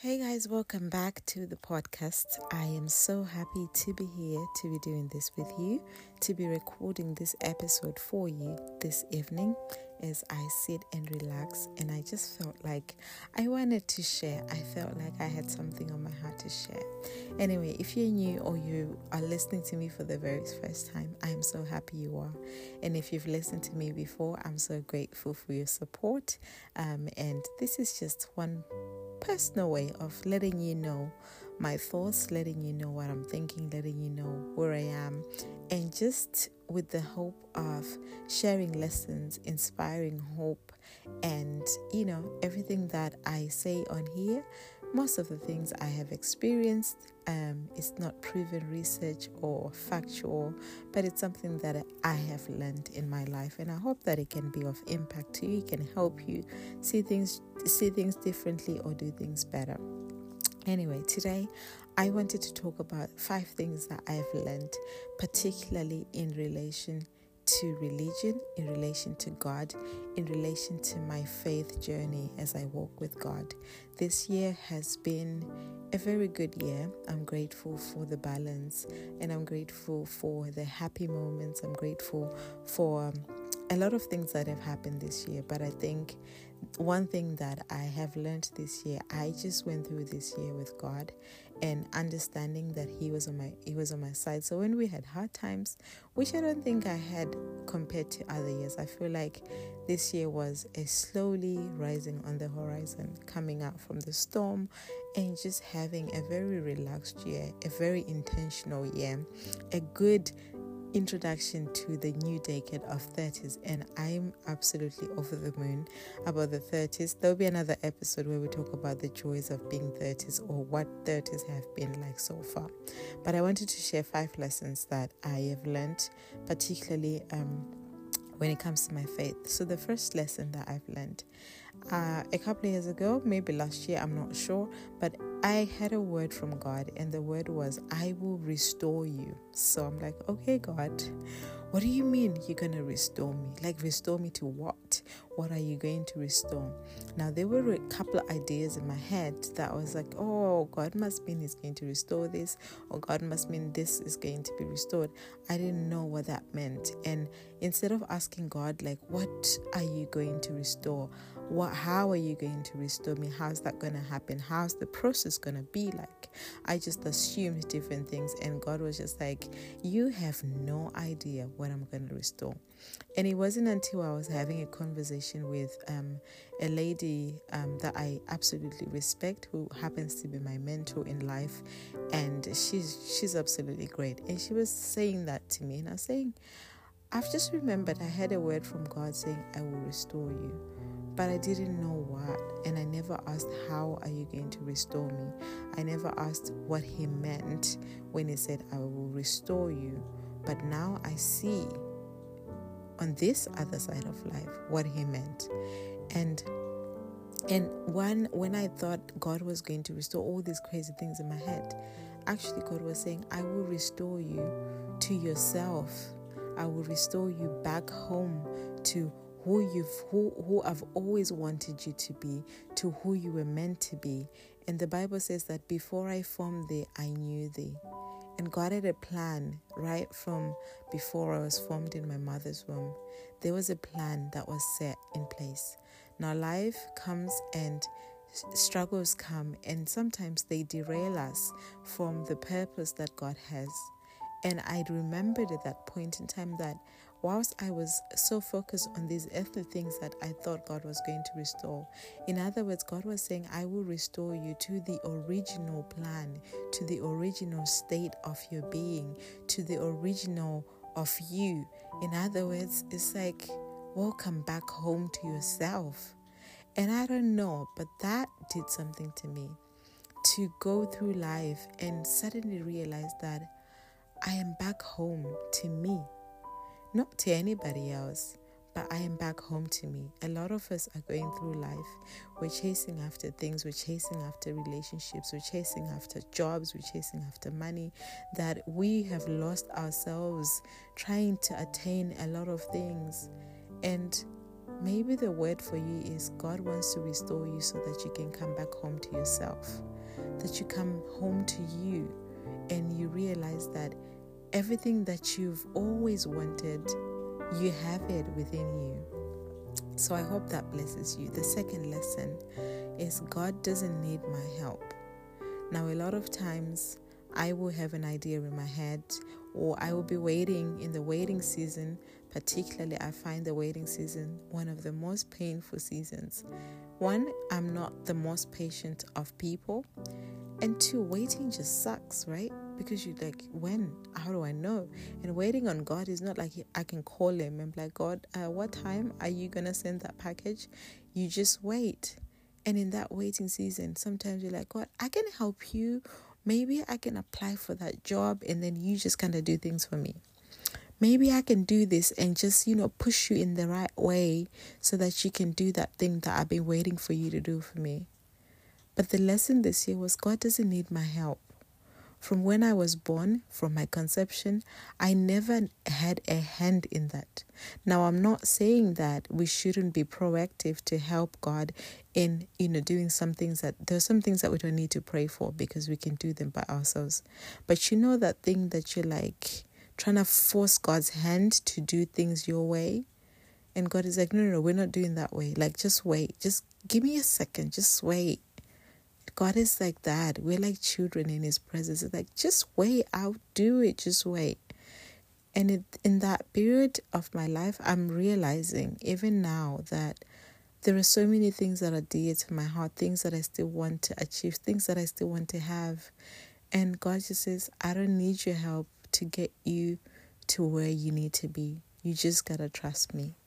Hey guys, welcome back to the podcast. I am so happy to be here to be doing this with you, to be recording this episode for you this evening as I sit and relax. And I just felt like I wanted to share. I felt like I had something on my heart to share. Anyway, if you're new or you are listening to me for the very first time, I am so happy you are. And if you've listened to me before, I'm so grateful for your support. Um, and this is just one personal way of letting you know my thoughts, letting you know what I'm thinking, letting you know where I am, and just with the hope of sharing lessons, inspiring hope, and you know, everything that I say on here. Most of the things I have experienced, um, it's not proven research or factual, but it's something that I have learned in my life, and I hope that it can be of impact to you. It can help you see things see things differently or do things better. Anyway, today I wanted to talk about five things that I've learned, particularly in relation to religion, in relation to God, in relation to my faith journey as I walk with God. This year has been a very good year. I'm grateful for the balance and I'm grateful for the happy moments. I'm grateful for a lot of things that have happened this year, but I think one thing that I have learned this year, I just went through this year with God and understanding that he was on my he was on my side. So when we had hard times, which I don't think I had compared to other years, I feel like this year was a slowly rising on the horizon, coming out from the storm and just having a very relaxed year, a very intentional year, a good introduction to the new decade of 30s and i'm absolutely over the moon about the 30s there'll be another episode where we talk about the joys of being 30s or what 30s have been like so far. But i wanted to share five lessons that i have learned particularly um, when it comes to my faith. So the first lesson that i've learned uh, a couple of years ago, maybe last year, I'm not sure, but I had a word from God, and the word was, I will restore you. So I'm like, okay, God, what do you mean you're going to restore me? Like, restore me to what? What are you going to restore? Now, there were a couple of ideas in my head that I was like, oh, God must mean He's going to restore this, or God must mean this is going to be restored. I didn't know what that meant. And instead of asking God, like, what are you going to restore? what how are you going to restore me? How's that going to happen? How's the process going to be like? I just assumed different things and god was just like you have no idea what i'm going to restore. And it wasn't until i was having a conversation with um, a lady um, that i absolutely respect who happens to be my mentor in life and she's she's absolutely great. And she was saying that to me and i was saying i've just remembered i had a word from god saying i will restore you but I didn't know what, and I never asked, How are you going to restore me? I never asked what He meant when He said, I will restore you. But now I see on this other side of life what He meant. And and when when I thought God was going to restore all these crazy things in my head, actually God was saying, I will restore you to yourself. I will restore you back home to who you've who who I've always wanted you to be, to who you were meant to be. And the Bible says that before I formed thee, I knew thee. And God had a plan right from before I was formed in my mother's womb. There was a plan that was set in place. Now, life comes and struggles come, and sometimes they derail us from the purpose that God has. And I remembered at that point in time that whilst I was so focused on these earthly things that I thought God was going to restore. In other words, God was saying, I will restore you to the original plan, to the original state of your being, to the original of you. In other words, it's like, welcome back home to yourself. And I don't know, but that did something to me to go through life and suddenly realize that I am back home to me not to anybody else, but I am back home to me. A lot of us are going through life. We're chasing after things, we're chasing after relationships, we're chasing after jobs, we're chasing after money that we have lost ourselves trying to attain a lot of things. And maybe the word for you is God wants to restore you so that you can come back home to yourself, that you come home to you and you realize that everything that you've always wanted, you have it within you. So I hope that blesses you. The second lesson is God doesn't need my help. Now, a lot of times I will have an idea in my head, or I will be waiting in the waiting season. Particularly, I find the waiting season one of the most painful seasons. One, I'm not the most patient of people, and two, waiting just sucks, right? Because you like, when? How do I know? And waiting on God is not like I can call Him and be like, God, uh, what time are you gonna send that package? You just wait. And in that waiting season, sometimes you're like, God, I can help you. Maybe I can apply for that job and then you just kind of do things for me. Maybe I can do this and just, you know, push you in the right way so that you can do that thing that I've been waiting for you to do for me. But the lesson this year was God doesn't need my help. From when I was born, from my conception, I never had a hand in that. Now, I'm not saying that we shouldn't be proactive to help God in, you know, doing some things that there's some things that we don't need to pray for because we can do them by ourselves. But you know that thing that you're like trying to force God's hand to do things your way? And God is like, no, no, no, we're not doing that way. Like, just wait. Just give me a second. Just wait. God is like that. We're like children in His presence. It's like, just wait, I'll do it, just wait. And it, in that period of my life, I'm realizing, even now, that there are so many things that are dear to my heart, things that I still want to achieve, things that I still want to have. And God just says, I don't need your help to get you to where you need to be. You just got to trust me.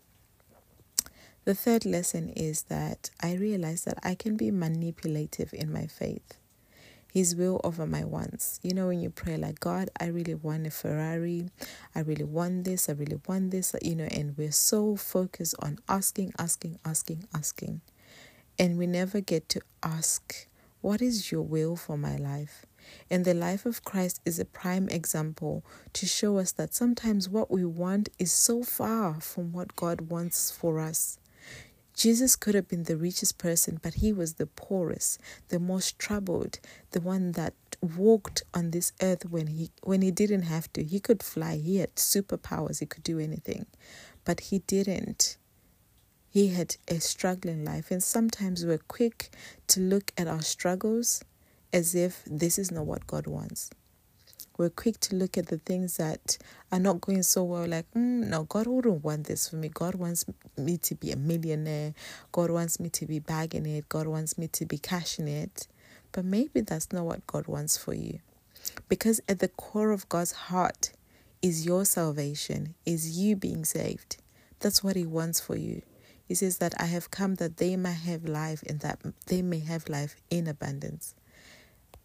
The third lesson is that I realize that I can be manipulative in my faith. His will over my wants. You know, when you pray, like, God, I really want a Ferrari. I really want this. I really want this. You know, and we're so focused on asking, asking, asking, asking. And we never get to ask, What is your will for my life? And the life of Christ is a prime example to show us that sometimes what we want is so far from what God wants for us. Jesus could have been the richest person, but he was the poorest, the most troubled, the one that walked on this earth when he when he didn't have to. He could fly, he had superpowers, he could do anything. But he didn't. He had a struggling life, and sometimes we're quick to look at our struggles as if this is not what God wants we're quick to look at the things that are not going so well like mm, no god wouldn't want this for me. God wants me to be a millionaire. God wants me to be bagging it god wants me to be cashing it but maybe that's not what god wants for you. Because at the core of god's heart is your salvation is you being saved. That's what he wants for you. He says that i have come that they may have life and that they may have life in abundance.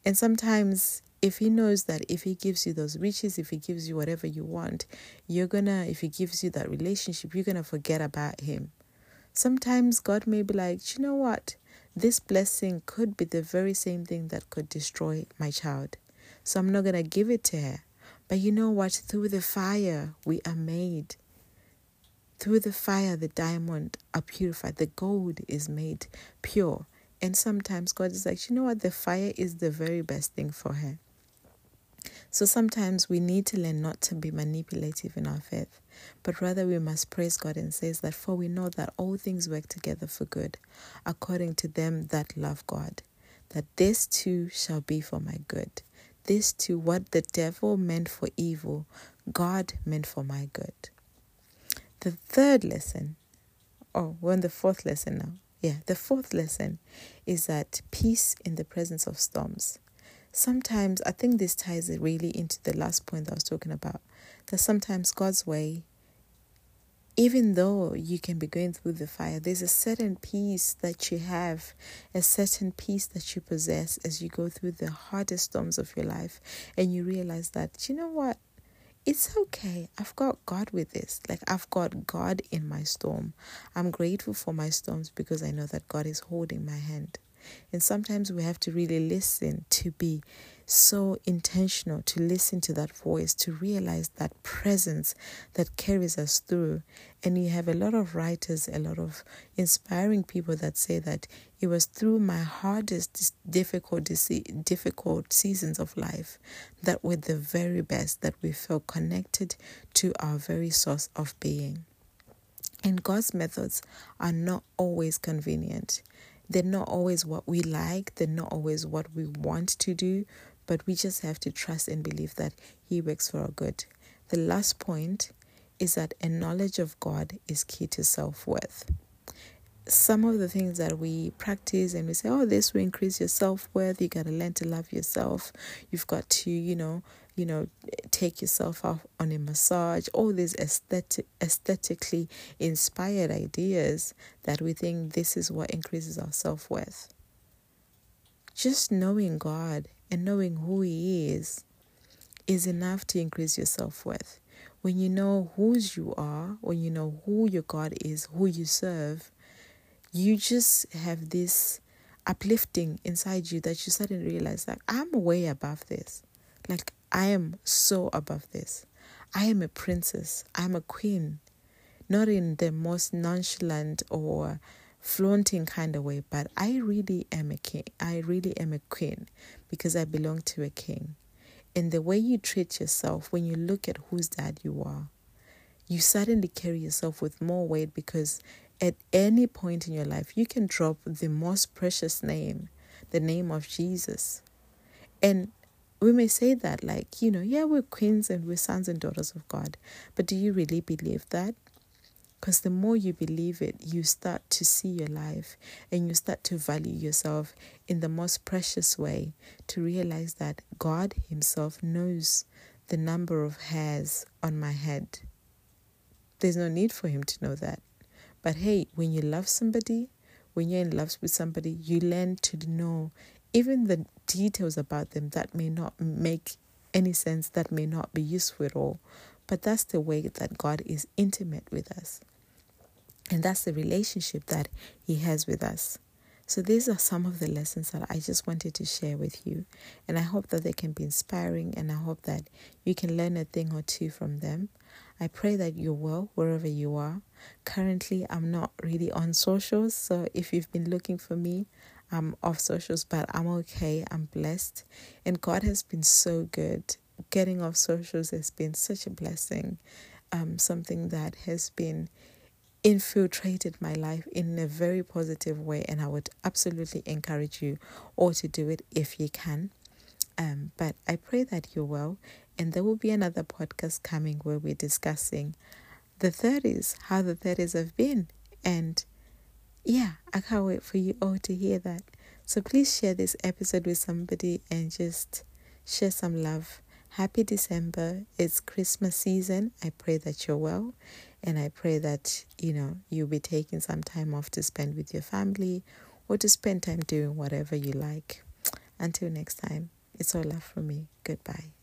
And sometimes if he knows that if he gives you those riches, if he gives you whatever you want, you're gonna, if he gives you that relationship, you're gonna forget about him. Sometimes God may be like, you know what? This blessing could be the very same thing that could destroy my child. So I'm not gonna give it to her. But you know what? Through the fire, we are made. Through the fire, the diamond are purified, the gold is made pure. And sometimes God is like, you know what? The fire is the very best thing for her. So sometimes we need to learn not to be manipulative in our faith, but rather we must praise God and says that for we know that all things work together for good, according to them that love God, that this too shall be for my good. This too, what the devil meant for evil, God meant for my good. The third lesson, oh, we're on the fourth lesson now. Yeah, the fourth lesson is that peace in the presence of storms sometimes I think this ties it really into the last point that I was talking about. That sometimes God's way, even though you can be going through the fire, there's a certain peace that you have, a certain peace that you possess as you go through the hardest storms of your life, and you realize that, you know what? It's okay. I've got God with this. Like, I've got God in my storm. I'm grateful for my storms because I know that God is holding my hand. And sometimes we have to really listen to be so intentional to listen to that voice, to realize that presence that carries us through. And you have a lot of writers, a lot of inspiring people that say that it was through my hardest, difficult, difficult seasons of life that were the very best that we felt connected to our very source of being. And God's methods are not always convenient. They're not always what we like, they're not always what we want to do, but we just have to trust and believe that He works for our good. The last point is that a knowledge of God is key to self worth. Some of the things that we practice and we say, oh, this will increase your self worth. You got to learn to love yourself. You've got to, you know, you know, take yourself off on a massage, all these aesthetic, aesthetically inspired ideas that we think this is what increases our self worth. Just knowing God and knowing who He is is enough to increase your self worth. When you know whose you are, when you know who your God is, who you serve, you just have this uplifting inside you that you suddenly realize that I'm way above this. Like I am so above this. I am a princess. I'm a queen. Not in the most nonchalant or flaunting kind of way, but I really am a king. I really am a queen because I belong to a king. And the way you treat yourself when you look at whose dad you are, you suddenly carry yourself with more weight because at any point in your life, you can drop the most precious name, the name of Jesus. And we may say that, like, you know, yeah, we're queens and we're sons and daughters of God, but do you really believe that? Because the more you believe it, you start to see your life and you start to value yourself in the most precious way to realize that God Himself knows the number of hairs on my head. There's no need for Him to know that. But hey, when you love somebody, when you're in love with somebody, you learn to know even the details about them that may not make any sense, that may not be useful at all. But that's the way that God is intimate with us. And that's the relationship that He has with us. So, these are some of the lessons that I just wanted to share with you. And I hope that they can be inspiring and I hope that you can learn a thing or two from them. I pray that you're well wherever you are. Currently, I'm not really on socials. So, if you've been looking for me, I'm off socials, but I'm okay. I'm blessed. And God has been so good. Getting off socials has been such a blessing, um, something that has been infiltrated my life in a very positive way. And I would absolutely encourage you all to do it if you can. Um, but I pray that you're well. And there will be another podcast coming where we're discussing the 30s, how the 30s have been. And yeah, I can't wait for you all to hear that. So please share this episode with somebody and just share some love. Happy December. It's Christmas season. I pray that you're well and I pray that, you know, you'll be taking some time off to spend with your family or to spend time doing whatever you like. Until next time, it's all love from me. Goodbye.